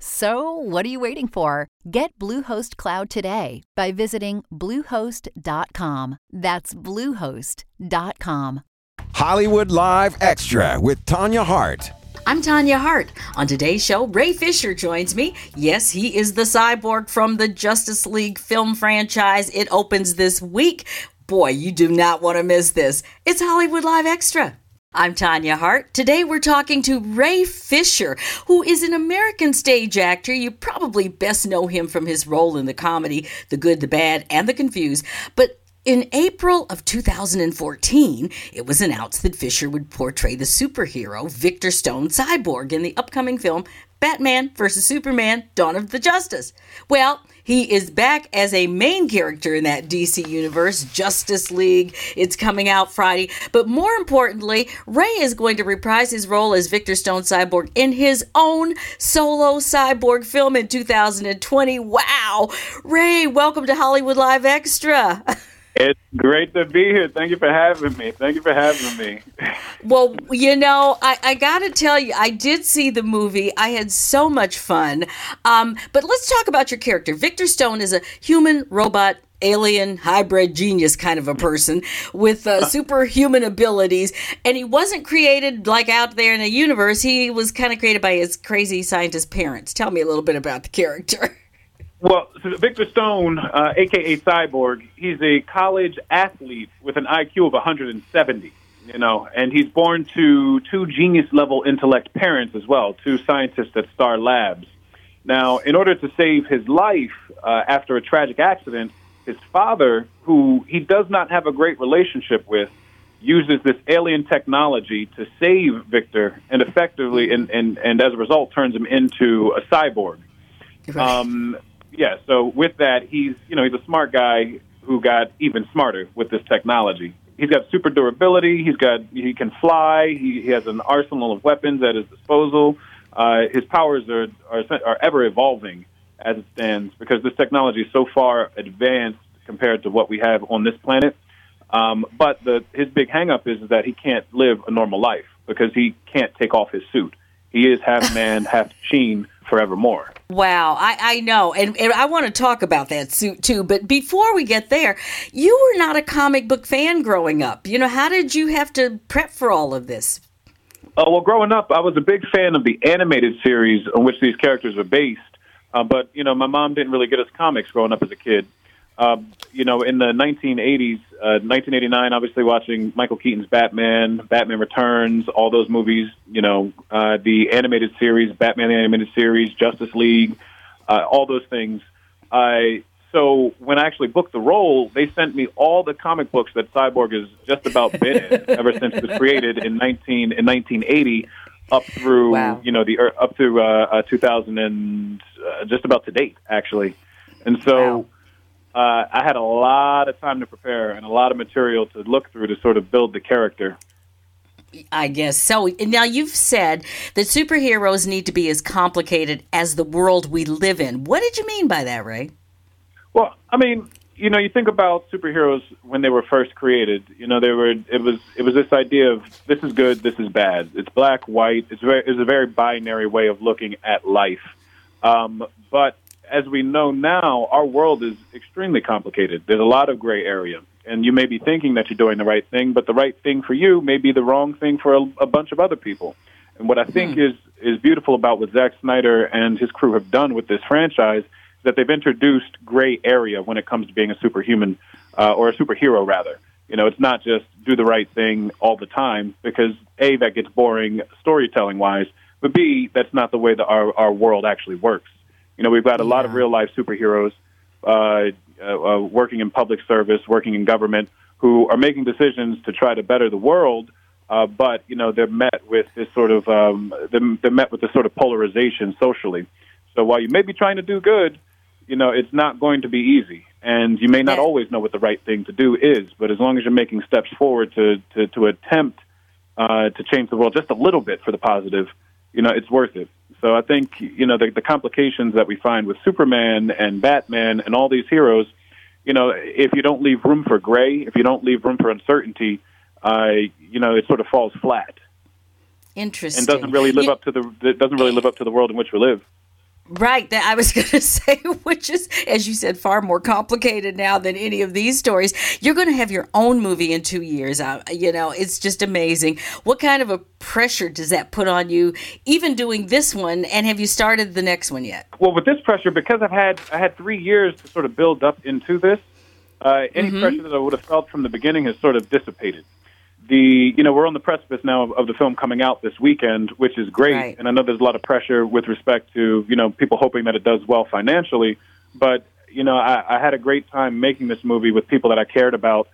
So, what are you waiting for? Get Bluehost Cloud today by visiting Bluehost.com. That's Bluehost.com. Hollywood Live Extra with Tanya Hart. I'm Tanya Hart. On today's show, Ray Fisher joins me. Yes, he is the cyborg from the Justice League film franchise. It opens this week. Boy, you do not want to miss this. It's Hollywood Live Extra. I'm Tanya Hart. Today we're talking to Ray Fisher, who is an American stage actor. You probably best know him from his role in the comedy The Good, the Bad, and the Confused. But in April of 2014, it was announced that Fisher would portray the superhero Victor Stone Cyborg in the upcoming film Batman vs. Superman Dawn of the Justice. Well, he is back as a main character in that DC universe, Justice League. It's coming out Friday. But more importantly, Ray is going to reprise his role as Victor Stone Cyborg in his own solo cyborg film in 2020. Wow. Ray, welcome to Hollywood Live Extra. It's great to be here. Thank you for having me. Thank you for having me. well, you know, I, I got to tell you, I did see the movie. I had so much fun. Um, but let's talk about your character. Victor Stone is a human robot alien hybrid genius kind of a person with uh, superhuman abilities and he wasn't created like out there in the universe he was kind of created by his crazy scientist parents tell me a little bit about the character Well, so Victor Stone, uh, aka Cyborg, he's a college athlete with an IQ of 170. You know, and he's born to two genius level intellect parents as well, two scientists at Star Labs. Now, in order to save his life uh, after a tragic accident, his father, who he does not have a great relationship with, uses this alien technology to save Victor and effectively, and, and, and as a result, turns him into a cyborg. Um, yeah, so with that, he's you know he's a smart guy who got even smarter with this technology. He's got super durability. He's got he can fly. He, he has an arsenal of weapons at his disposal. Uh, his powers are, are are ever evolving as it stands because this technology is so far advanced compared to what we have on this planet. Um, but the his big hangup is that he can't live a normal life because he can't take off his suit. He is half man, half machine forevermore. Wow, I, I know. And, and I want to talk about that suit too. But before we get there, you were not a comic book fan growing up. You know, how did you have to prep for all of this? Uh, well, growing up, I was a big fan of the animated series on which these characters were based. Uh, but, you know, my mom didn't really get us comics growing up as a kid. Um, you know, in the 1980s, uh, 1989, obviously watching Michael Keaton's Batman, Batman Returns, all those movies, you know, uh, the animated series, Batman the Animated Series, Justice League, uh, all those things. I so when I actually booked the role, they sent me all the comic books that Cyborg has just about been in ever since it was created in 19 in 1980 up through wow. you know the er, up through uh, uh, 2000 and uh, just about to date actually, and so. Wow uh, I had a lot of time to prepare and a lot of material to look through to sort of build the character. I guess so. Now, you've said that superheroes need to be as complicated as the world we live in. What did you mean by that, Ray? Well, I mean, you know, you think about superheroes when they were first created. You know, they were it was it was this idea of this is good, this is bad. It's black, white. It's very it's a very binary way of looking at life. Um, but as we know now, our world is extremely complicated. There's a lot of gray area. And you may be thinking that you're doing the right thing, but the right thing for you may be the wrong thing for a, a bunch of other people. And what I think hmm. is, is beautiful about what Zack Snyder and his crew have done with this franchise is that they've introduced gray area when it comes to being a superhuman uh, or a superhero, rather. You know, it's not just do the right thing all the time because, A, that gets boring storytelling wise, but B, that's not the way that our our world actually works. You know, we've got a lot of real life superheroes uh, uh, uh, working in public service, working in government, who are making decisions to try to better the world. Uh, but you know, they're met with this sort of um, they're, they're met with this sort of polarization socially. So while you may be trying to do good, you know, it's not going to be easy, and you may not always know what the right thing to do is. But as long as you're making steps forward to to, to attempt uh, to change the world just a little bit for the positive, you know, it's worth it. So I think you know the, the complications that we find with Superman and Batman and all these heroes, you know, if you don't leave room for gray, if you don't leave room for uncertainty, uh, you know, it sort of falls flat Interesting. and doesn't really live You- up to the it doesn't really live up to the world in which we live. Right, that I was going to say, which is, as you said, far more complicated now than any of these stories. You're going to have your own movie in two years. Uh, you know, it's just amazing. What kind of a pressure does that put on you, even doing this one? And have you started the next one yet? Well, with this pressure, because I've had I had three years to sort of build up into this, uh, any pressure that I would have felt from the beginning has sort of dissipated. The you know we're on the precipice now of, of the film coming out this weekend, which is great, Right. and I know there's a lot of pressure with respect to you know people hoping that it does well financially, but you know I, I had a great time making this movie with people that I cared about,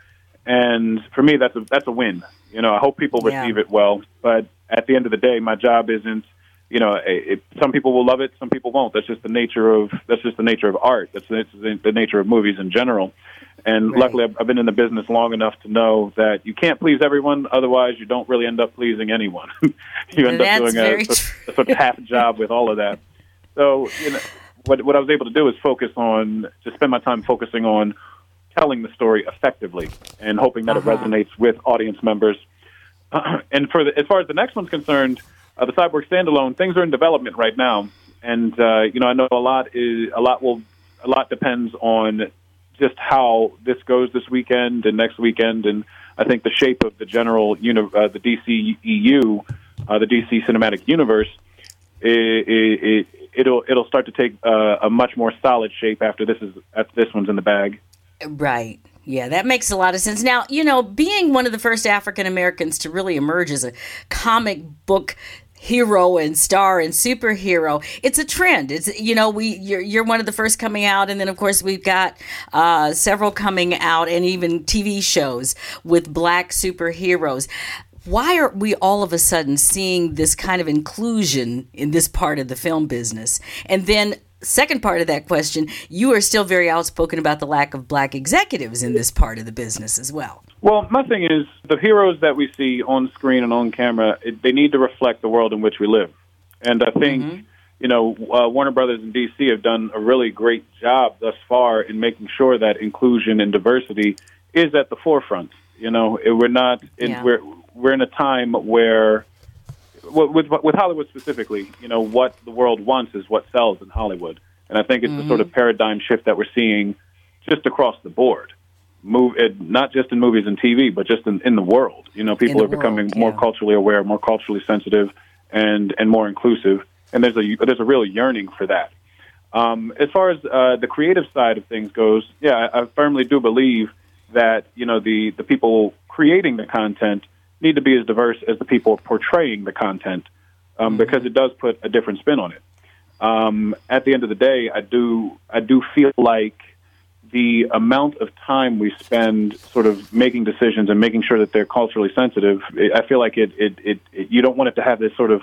and for me that's a that's a win. You know I hope people Yeah. receive it well, but at the end of the day, my job isn't you know, it, it, some people will love it, some people won't. That's just the nature of that's just the nature of art. That's the, the, the nature of movies in general. And Right. luckily, I've, I've been in the business long enough to know that you can't please everyone. Otherwise, you don't really end up pleasing anyone. you end That's up doing very a, sort- a sort of half job with all of that. So, you know, what what I was able to do is focus on just spend my time focusing on telling the story effectively and hoping that Uh-huh. it resonates with audience members. and for the, as far as the next one's concerned, uh, the Cyborg standalone, things are in development right now, and uh, you know I know a lot is a lot will a lot depends on just how this goes this weekend and next weekend, and I think the shape of the general uni- uh, the DC EU, uh, the DC cinematic universe, it, it, it, it'll it'll start to take uh, a much more solid shape after this is after this one's in the bag. Right. Yeah, that makes a lot of sense. Now, you know, being one of the first African Americans to really emerge as a comic book hero and star and superhero, it's a trend. It's you know, we you're you're one of the first coming out and then of course we've got uh several coming out and even TV shows with black superheroes. Why are we all of a sudden seeing this kind of inclusion in this part of the film business? And then second part of that question, you are still very outspoken about the lack of black executives in this part of the business as well. Well, my thing is the heroes that we see on screen and on camera, it, they need to reflect the world in which we live. And I think, you know, uh, Warner Brothers and DC have done a really great job thus far in making sure that inclusion and diversity is at the forefront. You know, it, we're not in, Yeah. we're we're in a time where with, with with Hollywood specifically, you know, what the world wants is what sells in Hollywood, and I think it's the sort of paradigm shift that we're seeing just across the board. Move it, not just in movies and TV, but just in, in the world. You know, people are becoming world, more culturally aware, more culturally sensitive, and and more inclusive. And there's a there's a real yearning for that. Um, as far as uh, the creative side of things goes, yeah, I, I firmly do believe that you know the the people creating the content need to be as diverse as the people portraying the content, um, because it does put a different spin on it. Um, at the end of the day, I do I do feel like the amount of time we spend sort of making decisions and making sure that they're culturally sensitive, I feel like it, it, it, it you don't want it to have this sort of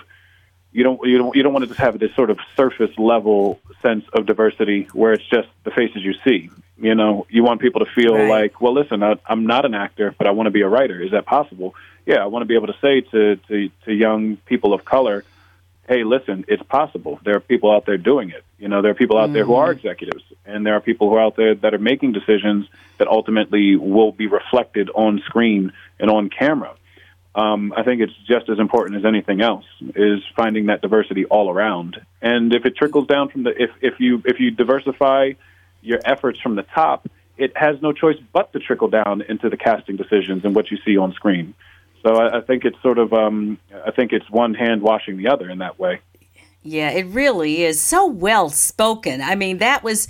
you don't you don't you don't want to just have this sort of surface level sense of diversity where it's just the faces you see. You know, you want people to feel Right. like, well, listen, I, I'm not an actor, but I want to be a writer. Is that possible? Yeah, I want to be able to say to to, to young people of color, hey, listen, it's possible. There are people out there doing it. You know, there are people out there who are executives, and there are people who are out there that are making decisions that ultimately will be reflected on screen and on camera. Um, I think it's just as important as anything else is finding that diversity all around. And if it trickles down from the if if you if you diversify your efforts from the top, it has no choice but to trickle down into the casting decisions and what you see on screen. So I, I think it's sort of um, I think it's one hand washing the other in that way. Yeah, it really is so well spoken. I mean, that was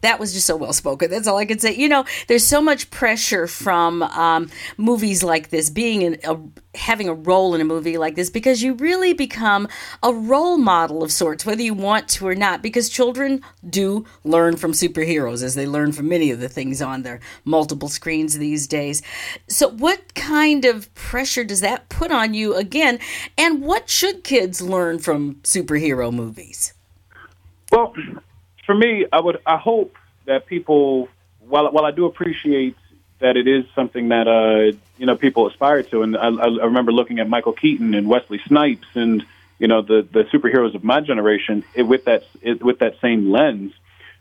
that was just so well spoken. That's all I can say. You know, there's so much pressure from um, movies like this, being in a, having a role in a movie like this, because you really become a role model of sorts, whether you want to or not. Because children do learn from superheroes, as they learn from many of the things on their multiple screens these days. So, what kind of pressure does that put on you again? And what should kids learn from superhero movies? Well, for me, I would I hope that people, while while I do appreciate that it is something that uh, you know people aspire to, and I, I remember looking at Michael Keaton and Wesley Snipes and you know the the superheroes of my generation it, with that it, with that same lens.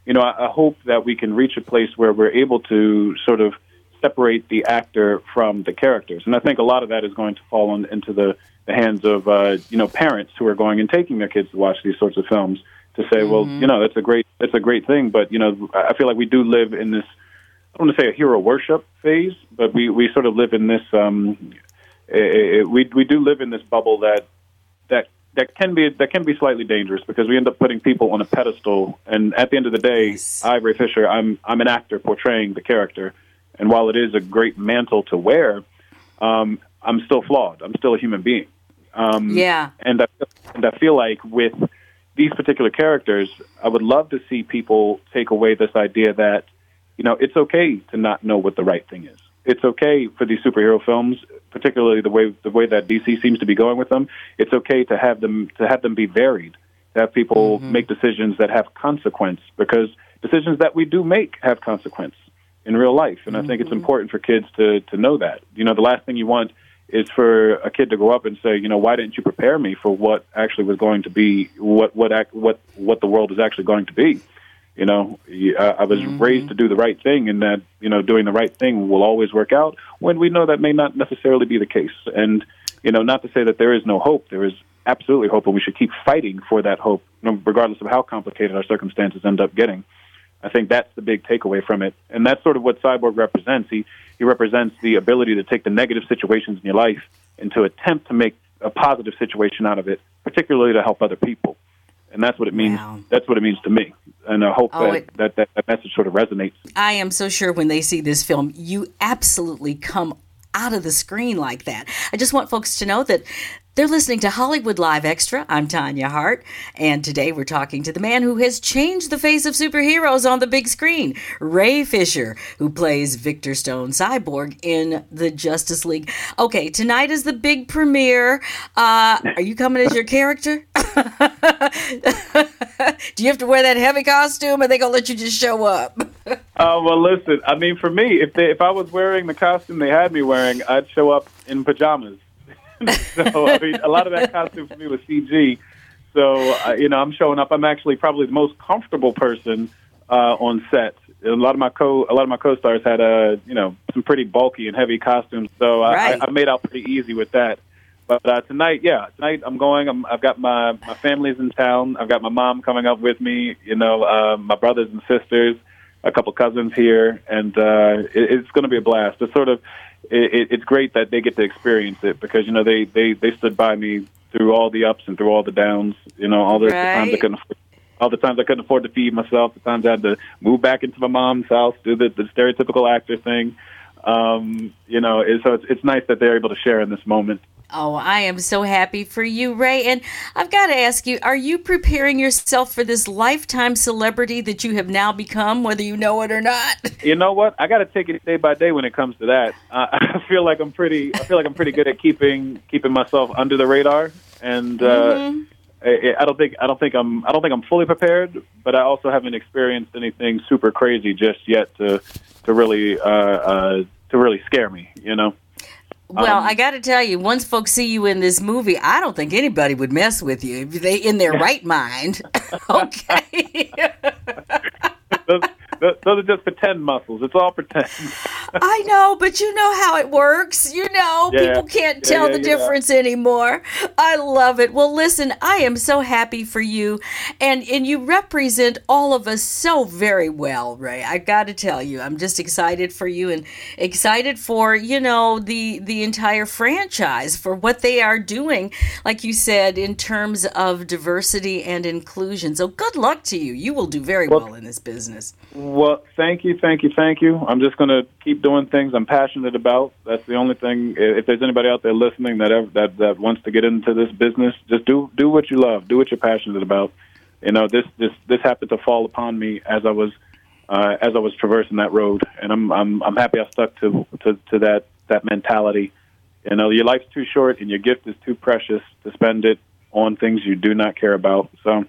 You know, I, I hope that we can reach a place where we're able to sort of separate the actor from the characters, and I think a lot of that is going to fall into the the hands of uh, you know parents who are going and taking their kids to watch these sorts of films to say, mm-hmm. well, you know, that's a great that's a great thing, but you know, I feel like we do live in this. I don't want to say a hero worship phase, but we we sort of live in this. Um, it, it, we we do live in this bubble that that that can be that can be slightly dangerous because we end up putting people on a pedestal, and at the end of the day, yes. I, Ray Fisher, I'm I'm an actor portraying the character, and while it is a great mantle to wear, um, I'm still flawed. I'm still a human being. Um, yeah, and I, and I feel like with these particular characters, I would love to see people take away this idea that, you know, it's okay to not know what the right thing is. It's okay for these superhero films, particularly the way the way that DC seems to be going with them. It's okay to have them to have them be varied, to have people mm-hmm. make decisions that have consequence, because decisions that we do make have consequence in real life. And mm-hmm. I think it's mm-hmm. important for kids to to know that. You know, the last thing you want is for a kid to grow up and say, you know, why didn't you prepare me for what actually was going to be what what what what the world is actually going to be? You know, I was mm-hmm. raised to do the right thing, and that you know, doing the right thing will always work out. When we know that may not necessarily be the case, and you know, not to say that there is no hope. There is absolutely hope, and we should keep fighting for that hope, regardless of how complicated our circumstances end up getting. I think that's the big takeaway from it, and that's sort of what Cyborg represents. He he represents the ability to take the negative situations in your life and to attempt to make a positive situation out of it, particularly to help other people. And that's what it means. Wow. That's what it means to me. And I hope oh, that, it, that, that that message sort of resonates. I am so sure when they see this film, you absolutely come out of the screen like that. I just want folks to know that they're listening to Hollywood Live Extra. I'm Tanya Hart, and today we're talking to the man who has changed the face of superheroes on the big screen, Ray Fisher, who plays Victor Stone Cyborg in the Justice League. Okay, tonight is the big premiere. Uh, are you coming as your character? Do you have to wear that heavy costume, or they gonna let you just show up? uh, well, listen. I mean, for me, if they, if I was wearing the costume they had me wearing, I'd show up in pajamas. so I mean, a lot of that costume for me was CG. So uh, you know, I'm showing up. I'm actually probably the most comfortable person uh, on set. A lot of my co a lot of my co-stars had uh, you know some pretty bulky and heavy costumes, so right. I, I made out pretty easy with that. But uh, tonight, yeah, tonight I'm going. I'm, I've got my my family's in town. I've got my mom coming up with me. You know, uh, my brothers and sisters, a couple cousins here, and uh, it, it's going to be a blast. It's sort of it, it's great that they get to experience it because you know they they they stood by me through all the ups and through all the downs. You know, all the, right. the times I couldn't. Afford, all the times I couldn't afford to feed myself, the times I had to move back into my mom's house, do the, the stereotypical actor thing. Um, you know, it, so it's, it's nice that they're able to share in this moment. Oh, I am so happy for you, Ray. And I've got to ask you are you preparing yourself for this lifetime celebrity that you have now become, whether you know it or not? You know what? I got to take it day by day when it comes to that. Uh, I feel like I'm pretty. I feel like I'm pretty good at keeping keeping myself under the radar, and uh, mm-hmm. I, I don't think I don't think I'm I don't think I'm fully prepared, but I also haven't experienced anything super crazy just yet to to really uh, uh, to really scare me. You know. Well, um, I got to tell you, once folks see you in this movie, I don't think anybody would mess with you if they in their right mind. okay. those are just pretend muscles. It's all pretend. I know, but you know how it works. You know, Yeah. people can't Yeah, tell yeah, the difference anymore. I love it. Well, listen, I am so happy for you, and and you represent all of us so very well, Ray. I got to tell you, I'm just excited for you and excited for you know the the entire franchise for what they are doing, like you said, in terms of diversity and inclusion. So good luck to you. You will do very well in this business. Well, thank you, thank you, thank you. I'm just going to keep doing things I'm passionate about. That's the only thing. If there's anybody out there listening that ever, that that wants to get into this business, just do do what you love, do what you're passionate about. You know, this this this happened to fall upon me as I was uh, as I was traversing that road, and I'm I'm I'm happy I stuck to to, to that that mentality. You know, your life's too short, and your gift is too precious to spend it on things you do not care about. So,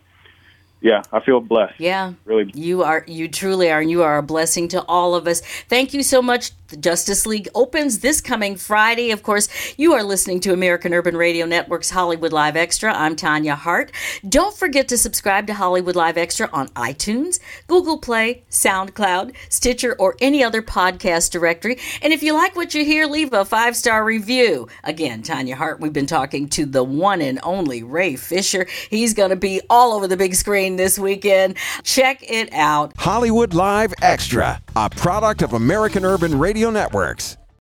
yeah, I feel blessed. Yeah. Really You are you truly are and you are a blessing to all of us. Thank you so much. The Justice League opens this coming Friday. Of course, you are listening to American Urban Radio Network's Hollywood Live Extra. I'm Tanya Hart. Don't forget to subscribe to Hollywood Live Extra on iTunes, Google Play, SoundCloud, Stitcher, or any other podcast directory. And if you like what you hear, leave a five-star review. Again, Tanya Hart, we've been talking to the one and only Ray Fisher. He's going to be all over the big screen this weekend. Check it out. Hollywood Live Extra, a product of American Urban Radio Networks.